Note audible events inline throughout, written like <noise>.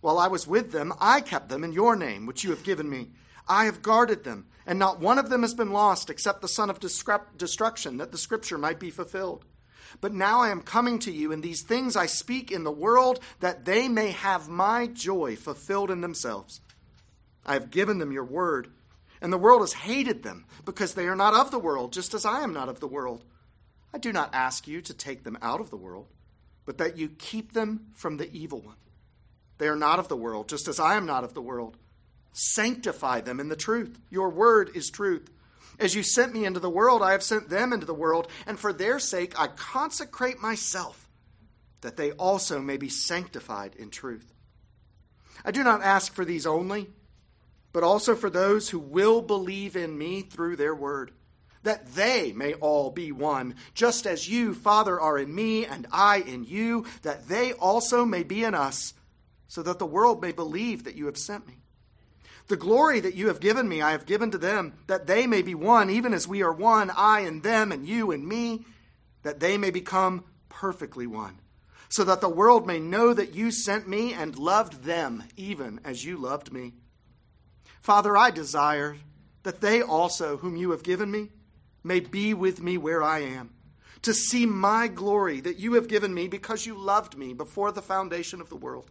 While I was with them, I kept them in your name, which you have given me. I have guarded them, and not one of them has been lost except the son of destruction, that the scripture might be fulfilled. But now I am coming to you, and these things I speak in the world, that they may have my joy fulfilled in themselves. I have given them your word, and the world has hated them, because they are not of the world, just as I am not of the world. I do not ask you to take them out of the world, but that you keep them from the evil one. They are not of the world, just as I am not of the world. Sanctify them in the truth. Your word is truth. As you sent me into the world, I have sent them into the world, and for their sake I consecrate myself, that they also may be sanctified in truth. I do not ask for these only, but also for those who will believe in me through their word, that they may all be one, just as you, Father, are in me and I in you, that they also may be in us, so that the world may believe that you have sent me. The glory that you have given me, I have given to them, that they may be one, even as we are one, I and them, and you and me, that they may become perfectly one, so that the world may know that you sent me and loved them, even as you loved me. Father, I desire that they also, whom you have given me, may be with me where I am, to see my glory that you have given me because you loved me before the foundation of the world.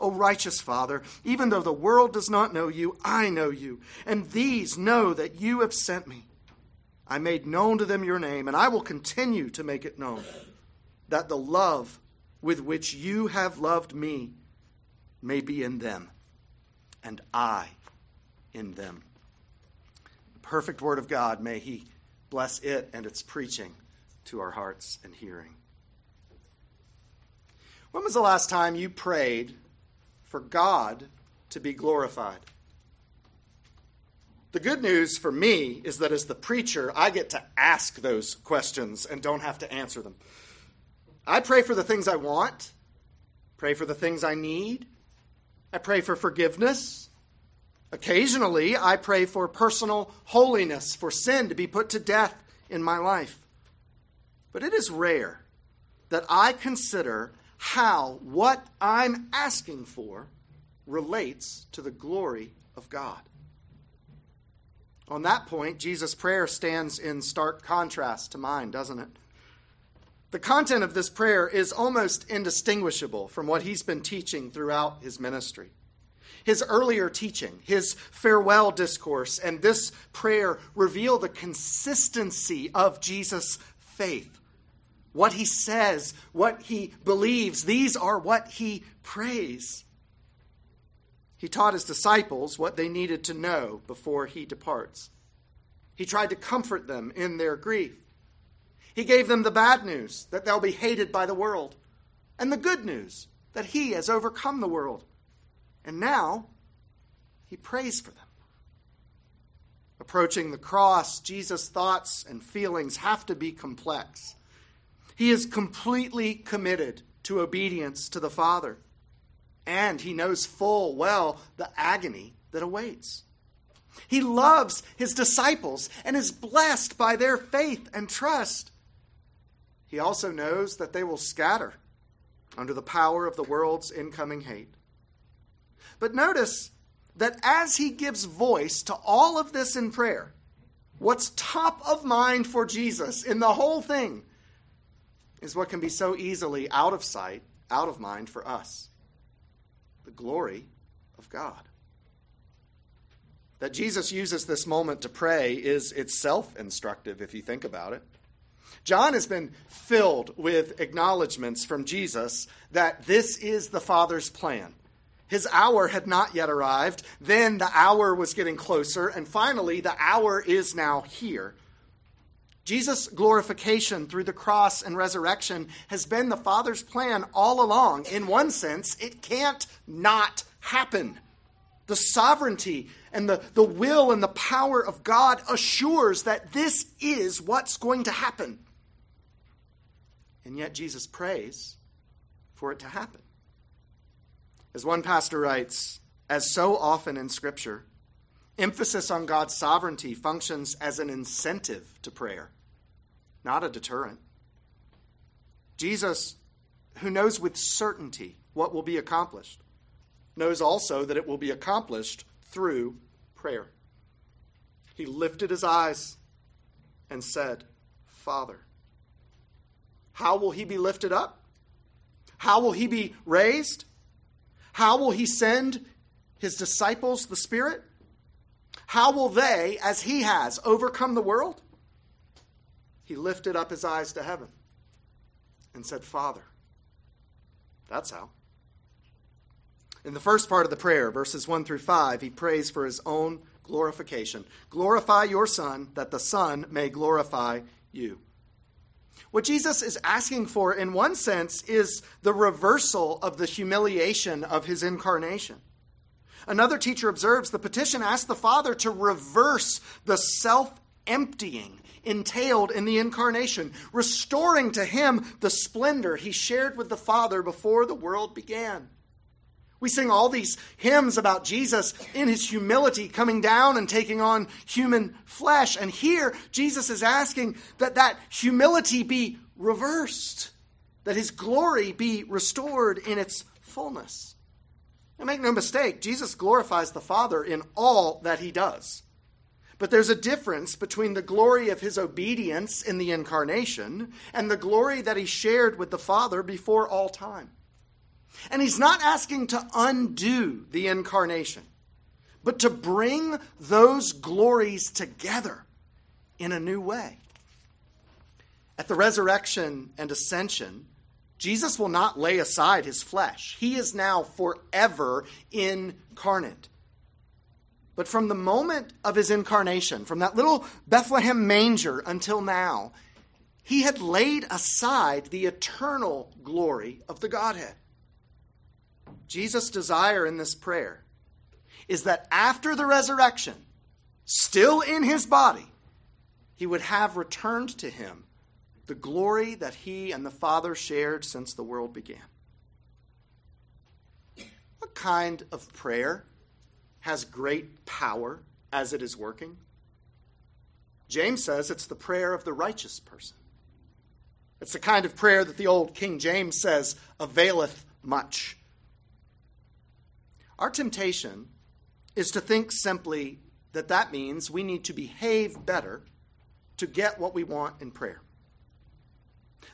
O righteous Father, even though the world does not know you, I know you, and these know that you have sent me. I made known to them your name, and I will continue to make it known, that the love with which you have loved me may be in them, and I in them. The perfect word of God, may He bless it and its preaching to our hearts and hearing. When was the last time you prayed for God to be glorified. The good news for me is that as the preacher, I get to ask those questions and don't have to answer them. I pray for the things I want, pray for the things I need, I pray for forgiveness. Occasionally, I pray for personal holiness, for sin to be put to death in my life. But it is rare that I consider how what I'm asking for relates to the glory of God. On that point, Jesus' prayer stands in stark contrast to mine, doesn't it? The content of this prayer is almost indistinguishable from what he's been teaching throughout his ministry. His earlier teaching, his farewell discourse, and this prayer reveal the consistency of Jesus' faith what he says, what he believes. These are what he prays. He taught his disciples what they needed to know before he departs. He tried to comfort them in their grief. He gave them the bad news that they'll be hated by the world, and the good news that he has overcome the world. And now he prays for them. Approaching the cross, Jesus' thoughts and feelings have to be complex. He is completely committed to obedience to the Father, and he knows full well the agony that awaits. He loves his disciples and is blessed by their faith and trust. he also knows that they will scatter under the power of the world's incoming hate. But notice that as he gives voice to all of this in prayer, what's top of mind for Jesus in the whole thing is what can be so easily out of sight, out of mind for us the glory of God. That Jesus uses this moment to pray is itself instructive if you think about it. John has been filled with acknowledgments from Jesus that this is the Father's plan. His hour had not yet arrived. Then the hour was getting closer. And finally, the hour is now here. Jesus' glorification through the cross and resurrection has been the Father's plan all along. In one sense, it can't not happen. The sovereignty and the, the will and the power of God assures that this is what's going to happen. And yet Jesus prays for it to happen. As one pastor writes, as so often in Scripture, emphasis on God's sovereignty functions as an incentive to prayer, not a deterrent. Jesus, who knows with certainty what will be accomplished, knows also that it will be accomplished through prayer. He lifted his eyes and said, Father, how will he be lifted up? How will he be raised? How will he send his disciples the Spirit? How will they, as he has, overcome the world? He lifted up his eyes to heaven and said, Father. That's how. In the first part of the prayer, verses 1 through 5, he prays for his own glorification. Glorify your Son, that the Son may glorify you. What Jesus is asking for, in one sense, is the reversal of the humiliation of his incarnation. Another teacher observes the petition asks the Father to reverse the self emptying entailed in the incarnation, restoring to him the splendor he shared with the Father before the world began. We sing all these hymns about Jesus in his humility coming down and taking on human flesh. And here, Jesus is asking that that humility be reversed, that his glory be restored in its fullness. Now, make no mistake, Jesus glorifies the Father in all that he does. But there's a difference between the glory of his obedience in the incarnation and the glory that he shared with the Father before all time. And he's not asking to undo the incarnation, but to bring those glories together in a new way. At the resurrection and ascension, Jesus will not lay aside his flesh. He is now forever incarnate. But from the moment of his incarnation, from that little Bethlehem manger until now, he had laid aside the eternal glory of the Godhead. Jesus' desire in this prayer is that after the resurrection, still in his body, he would have returned to him the glory that he and the Father shared since the world began. What kind of prayer has great power as it is working? James says it's the prayer of the righteous person. It's the kind of prayer that the old King James says availeth much. Our temptation is to think simply that that means we need to behave better to get what we want in prayer.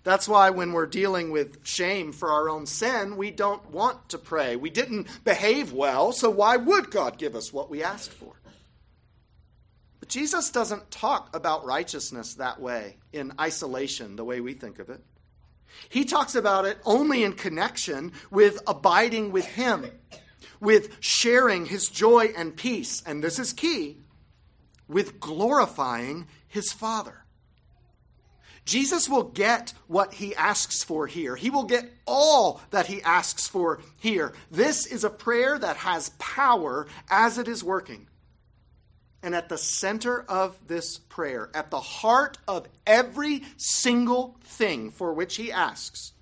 That's why when we're dealing with shame for our own sin, we don't want to pray. We didn't behave well, so why would God give us what we asked for? But Jesus doesn't talk about righteousness that way, in isolation, the way we think of it. He talks about it only in connection with abiding with Him with sharing his joy and peace, and this is key, with glorifying his Father. Jesus will get what he asks for here. He will get all that he asks for here. This is a prayer that has power as it is working. And at the center of this prayer, at the heart of every single thing for which he asks,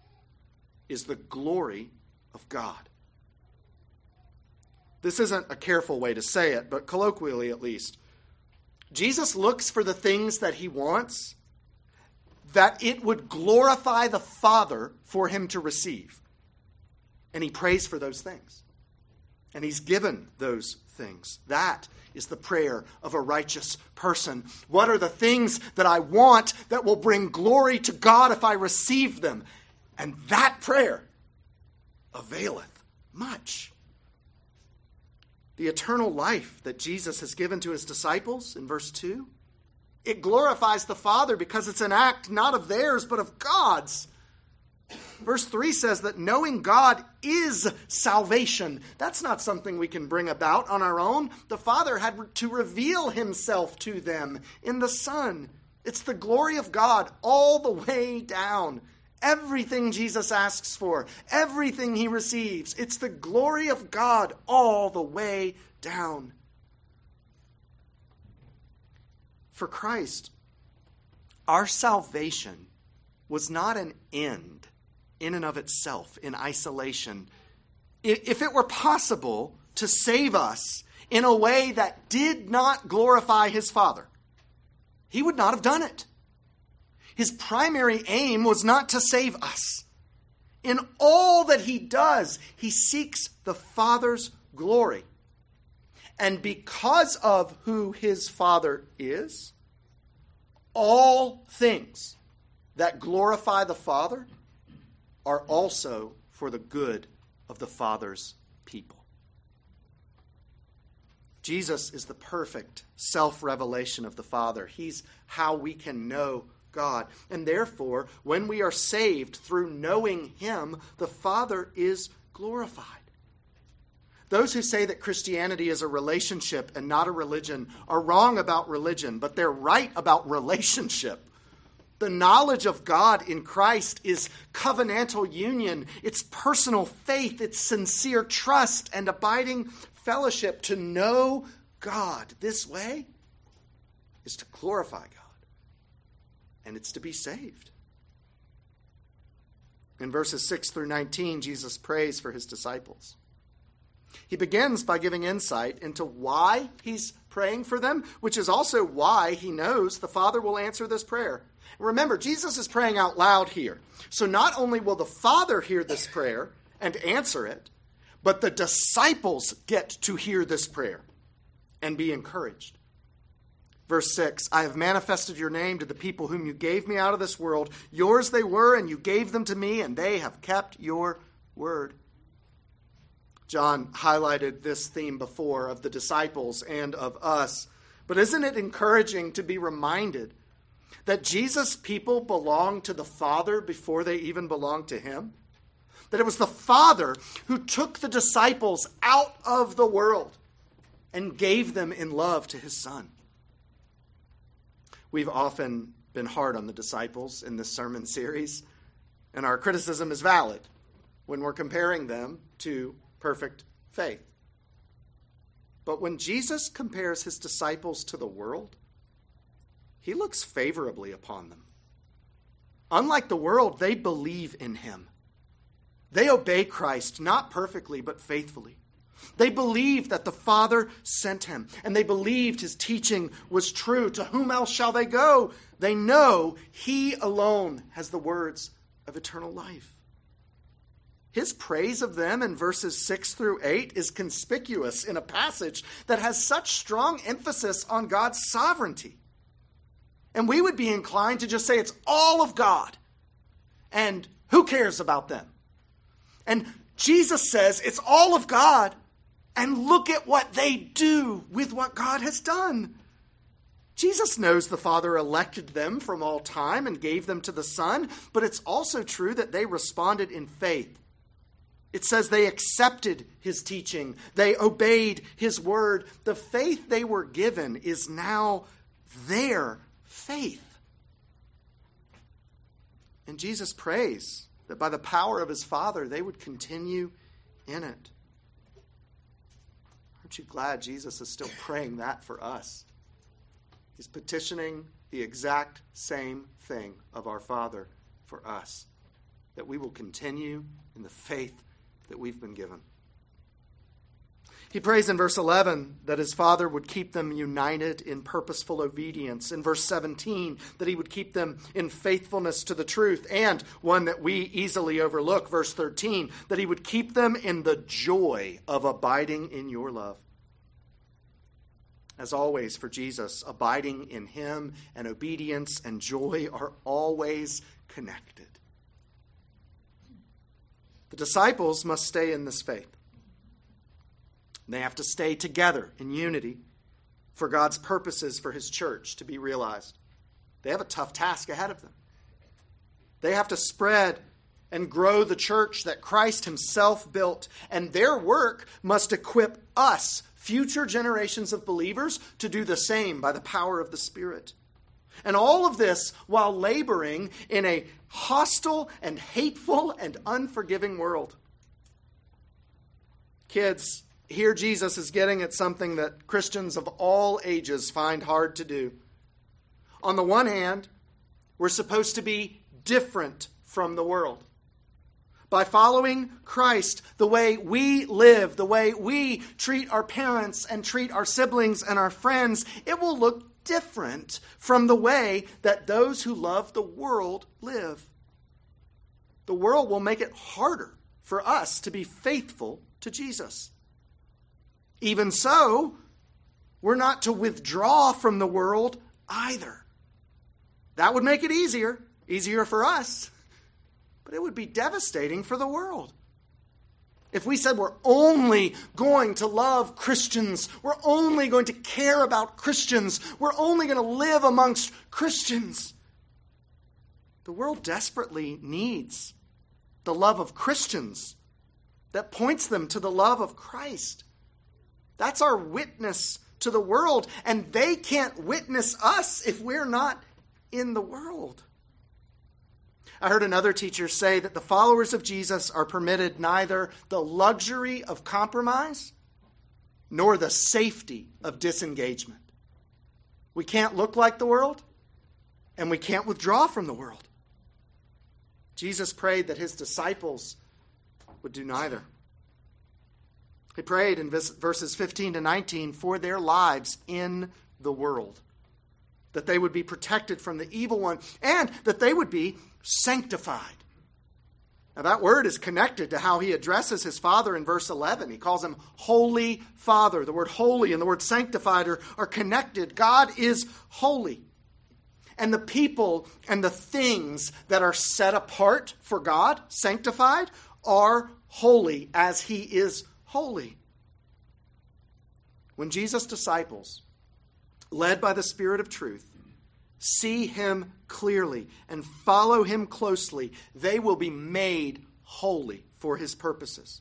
is the glory of God. This isn't a careful way to say it, but colloquially at least. Jesus looks for the things that he wants that it would glorify the Father for him to receive. And he prays for those things. And he's given those things. That is the prayer of a righteous person. What are the things that I want that will bring glory to God if I receive them? And that prayer availeth much. The eternal life that Jesus has given to his disciples in verse 2, it glorifies the Father because it's an act not of theirs, but of God's. Verse 3 says that knowing God is salvation. That's not something we can bring about on our own. The Father had to reveal himself to them in the Son. It's the glory of God all the way down. Everything Jesus asks for, everything he receives, it's the glory of God all the way down. For Christ, our salvation was not an end in and of itself, in isolation. If it were possible to save us in a way that did not glorify his Father, he would not have done it. His primary aim was not to save us. In all that he does, he seeks the Father's glory. And because of who his Father is, all things that glorify the Father are also for the good of the Father's people. Jesus is the perfect self revelation of the Father. He's how we can know God. And therefore, when we are saved through knowing Him, the Father is glorified. Those who say that Christianity is a relationship and not a religion are wrong about religion, but they're right about relationship. The knowledge of God in Christ is covenantal union, it's personal faith, it's sincere trust and abiding fellowship. To know God this way is to glorify God, and it's to be saved. In verses 6 through 19, Jesus prays for his disciples. He begins by giving insight into why he's praying for them, which is also why he knows the Father will answer this prayer. Remember, Jesus is praying out loud here. So not only will the Father hear this prayer and answer it, but the disciples get to hear this prayer and be encouraged. Verse 6 I have manifested your name to the people whom you gave me out of this world. Yours they were, and you gave them to me, and they have kept your word. John highlighted this theme before of the disciples and of us. But isn't it encouraging to be reminded that Jesus' people belonged to the Father before they even belonged to him? That it was the Father who took the disciples out of the world and gave them in love to his Son. We've often been hard on the disciples in this sermon series, and our criticism is valid when we're comparing them to perfect faith. But when Jesus compares his disciples to the world, he looks favorably upon them. Unlike the world, they believe in him. They obey Christ, not perfectly, but faithfully. They believed that the Father sent him, and they believed his teaching was true. To whom else shall they go? They know he alone has the words of eternal life. His praise of them in verses 6 through 8 is conspicuous in a passage that has such strong emphasis on God's sovereignty. And we would be inclined to just say it's all of God. And who cares about them? And Jesus says it's all of God. And look at what they do with what God has done. Jesus knows the Father elected them from all time and gave them to the Son, but it's also true that they responded in faith. It says they accepted his teaching, they obeyed his word. The faith they were given is now their faith. And Jesus prays that by the power of his Father, they would continue in it. Aren't you glad Jesus is still praying that for us? He's petitioning the exact same thing of our Father for us that we will continue in the faith that we've been given. He prays in verse 11 that his Father would keep them united in purposeful obedience. In verse 17, that he would keep them in faithfulness to the truth. And one that we easily overlook, verse 13, that he would keep them in the joy of abiding in your love. As always, for Jesus, abiding in him and obedience and joy are always connected. The disciples must stay in this faith. They have to stay together in unity for God's purposes for His church to be realized. They have a tough task ahead of them. They have to spread and grow the church that Christ Himself built, and their work must equip us, future generations of believers, to do the same by the power of the Spirit. And all of this while laboring in a hostile and hateful and unforgiving world. Kids, here Jesus is getting at something that Christians of all ages find hard to do. On the one hand, we're supposed to be different from the world. By following Christ, the way we live, the way we treat our parents and treat our siblings and our friends, it will look different from the way that those who love the world live. The world will make it harder for us to be faithful to Jesus. Even so, we're not to withdraw from the world either. That would make it easier, easier for us, but it would be devastating for the world. If we said we're only going to love Christians, we're only going to care about Christians, we're only going to live amongst Christians, the world desperately needs the love of Christians that points them to the love of Christ. That's our witness to the world. And they can't witness us if we're not in the world. I heard another teacher say that the followers of Jesus are permitted neither the luxury of compromise nor the safety of disengagement. We can't look like the world, and we can't withdraw from the world. Jesus prayed that his disciples would do neither. He prayed in verses 15 to 19 for their lives in the world, that they would be protected from the evil one, and that they would be sanctified. Now, that word is connected to how he addresses his Father in verse 11. He calls him Holy Father. The word holy and the word sanctified are, are connected. God is holy. And the people and the things that are set apart for God, sanctified, are holy as he is holy. When Jesus' disciples, led by the Spirit of truth, see him clearly and follow him closely, they will be made holy for his purposes.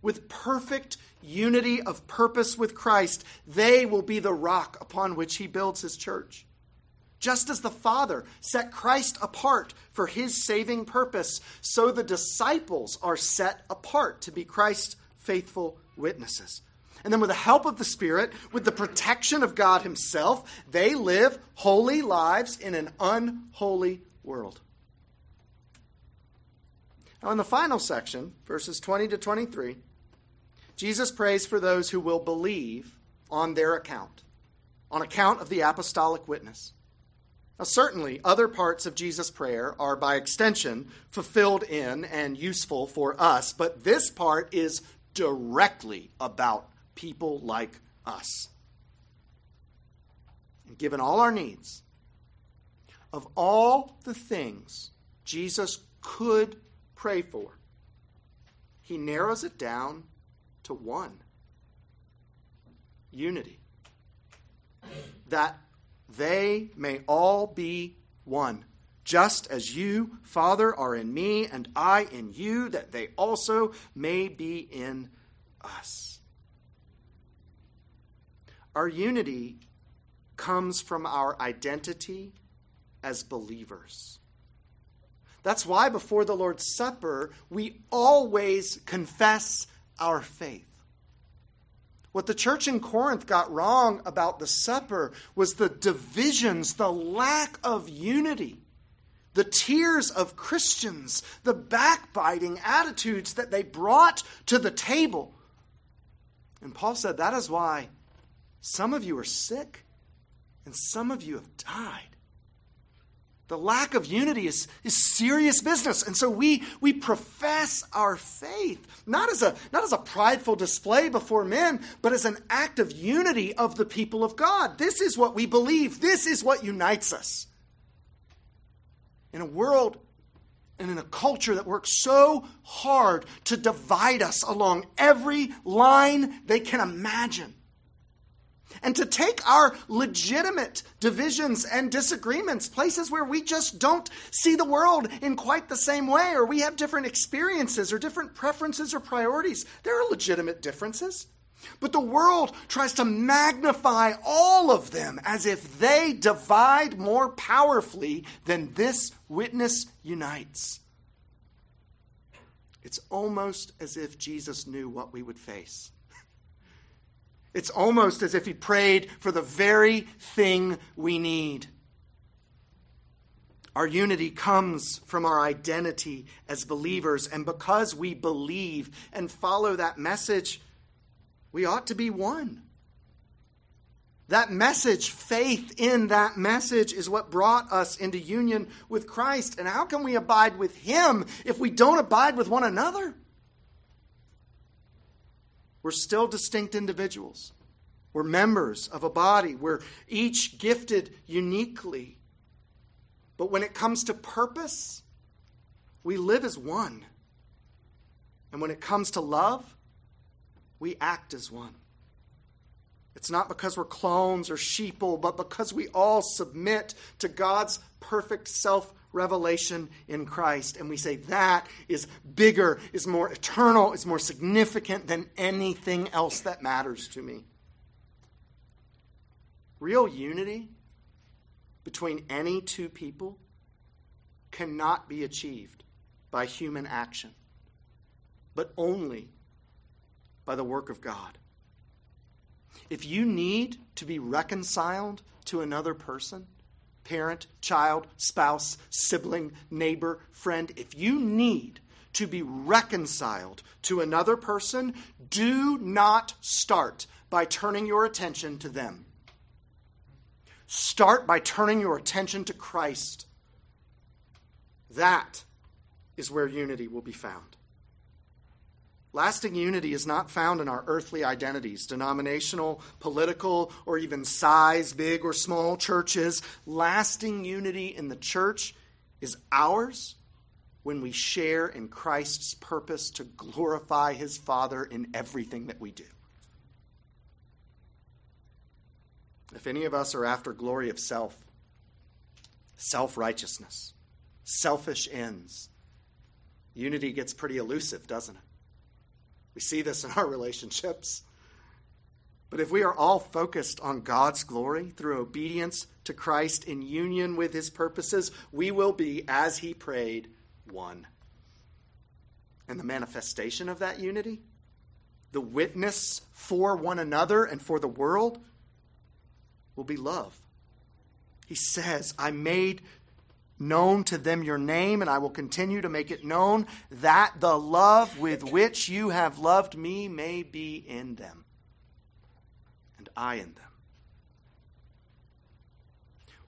With perfect unity of purpose with Christ, they will be the rock upon which he builds his church. Just as the Father set Christ apart for his saving purpose, so the disciples are set apart to be Christ's faithful witnesses. And then, with the help of the Spirit, with the protection of God Himself, they live holy lives in an unholy world. Now, in the final section, verses 20 to 23, Jesus prays for those who will believe on their account, on account of the apostolic witness. Now, certainly, other parts of Jesus' prayer are by extension fulfilled in and useful for us, but this part is directly about people like us. And given all our needs, of all the things Jesus could pray for, he narrows it down to one unity. That they may all be one just as you, Father, are in me, and I in you, that they also may be in us. Our unity comes from our identity as believers. That's why before the Lord's Supper, we always confess our faith. What the church in Corinth got wrong about the supper was the divisions, the lack of unity the tears of Christians, the backbiting attitudes that they brought to the table. And Paul said that is why some of you are sick and some of you have died. The lack of unity is, is serious business. And so we, we profess our faith, not as, a, not as a prideful display before men, but as an act of unity of the people of God. This is what we believe. This is what unites us. In a world and in a culture that works so hard to divide us along every line they can imagine. And to take our legitimate divisions and disagreements, places where we just don't see the world in quite the same way, or we have different experiences or different preferences or priorities. There are legitimate differences. But the world tries to magnify all of them as if they divide more powerfully than this witness unites. It's almost as if Jesus knew what we would face. It's almost as if he prayed for the very thing we need. Our unity comes from our identity as believers, and because we believe and follow that message, we ought to be one. That message, faith in that message, is what brought us into union with Christ. And how can we abide with Him if we don't abide with one another? We're still distinct individuals. We're members of a body. We're each gifted uniquely. But when it comes to purpose, we live as one. And when it comes to love, we act as one. It's not because we're clones or sheeple, but because we all submit to God's perfect self revelation in Christ. And we say that is bigger, is more eternal, is more significant than anything else that matters to me. Real unity between any two people cannot be achieved by human action, but only by the work of God. If you need to be reconciled to another person, parent, child, spouse, sibling, neighbor, friend, if you need to be reconciled to another person, do not start by turning your attention to them. Start by turning your attention to Christ. That is where unity will be found. Lasting unity is not found in our earthly identities, denominational, political, or even size, big or small churches. Lasting unity in the church is ours when we share in Christ's purpose to glorify his Father in everything that we do. If any of us are after glory of self, self righteousness, selfish ends, unity gets pretty elusive, doesn't it? We see this in our <laughs> relationships. But if we are all focused on God's glory through obedience to Christ in union with his purposes, we will be, as he prayed, one. And the manifestation of that unity, the witness for one another and for the world, will be love. He says, I made known to them your name, and I will continue to make it known that the love with which you have loved me may be in them, and I in them.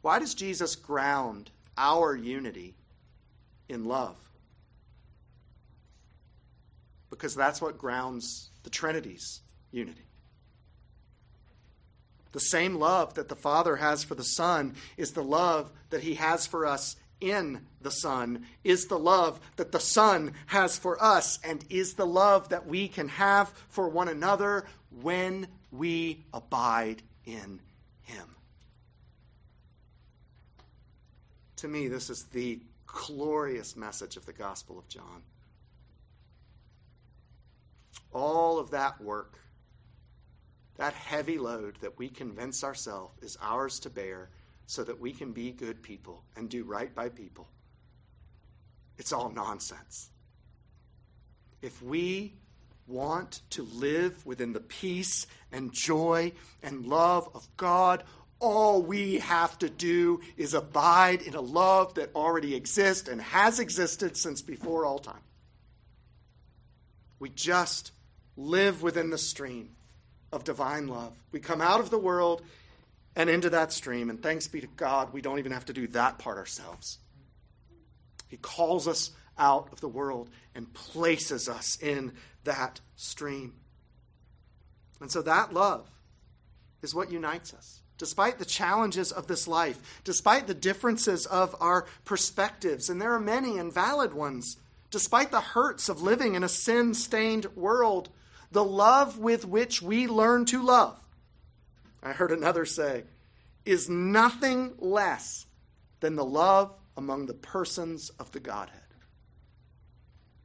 Why does Jesus ground our unity in love? Because that's what grounds the Trinity's unity. The same love that the Father has for the Son is the love that He has for us in the Son, is the love that the Son has for us, and is the love that we can have for one another when we abide in Him. To me, this is the glorious message of the Gospel of John. All of that work that heavy load that we convince ourselves is ours to bear so that we can be good people and do right by people. It's all nonsense. If we want to live within the peace and joy and love of God, all we have to do is abide in a love that already exists and has existed since before all time. We just live within the stream of divine love. We come out of the world and into that stream, and thanks be to God, we don't even have to do that part ourselves. He calls us out of the world and places us in that stream. And so that love is what unites us. Despite the challenges of this life, despite the differences of our perspectives, and there are many and valid ones, despite the hurts of living in a sin stained world, the love with which we learn to love, I heard another say, is nothing less than the love among the persons of the Godhead.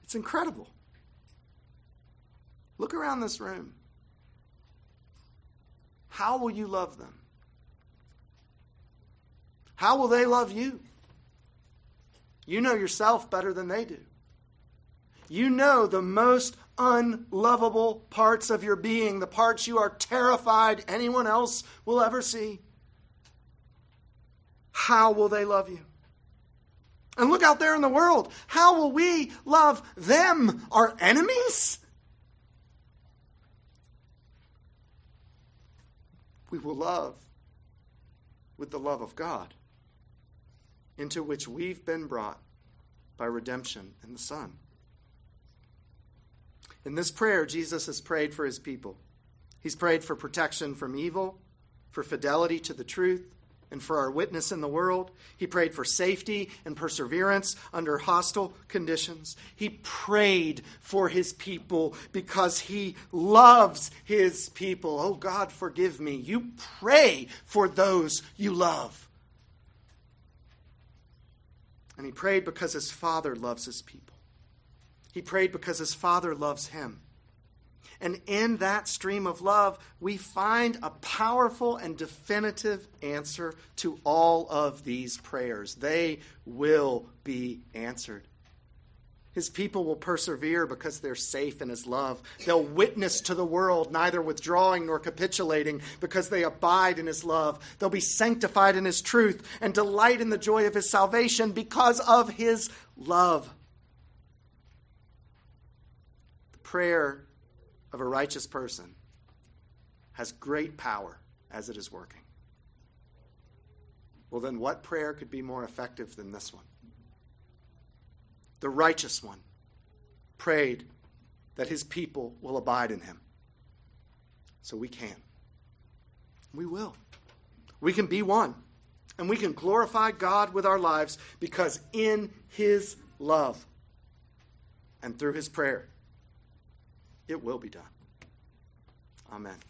It's incredible. Look around this room. How will you love them? How will they love you? You know yourself better than they do. You know the most unlovable parts of your being, the parts you are terrified anyone else will ever see. How will they love you? And look out there in the world. How will we love them, our enemies? We will love with the love of God, into which we've been brought by redemption in the Son. In this prayer, Jesus has prayed for his people. He's prayed for protection from evil, for fidelity to the truth, and for our witness in the world. He prayed for safety and perseverance under hostile conditions. He prayed for his people because he loves his people. Oh God, forgive me. You pray for those you love. And he prayed because his father loves his people. He prayed because his Father loves him. And in that stream of love, we find a powerful and definitive answer to all of these prayers. They will be answered. His people will persevere because they're safe in his love. They'll witness to the world, neither withdrawing nor capitulating, because they abide in his love. They'll be sanctified in his truth and delight in the joy of his salvation because of his love. Prayer of a righteous person has great power as it is working. Well, then, what prayer could be more effective than this one? The righteous one prayed that his people will abide in him. So we can. We will. We can be one. And we can glorify God with our lives because in his love and through his prayer, it will be done. Amen.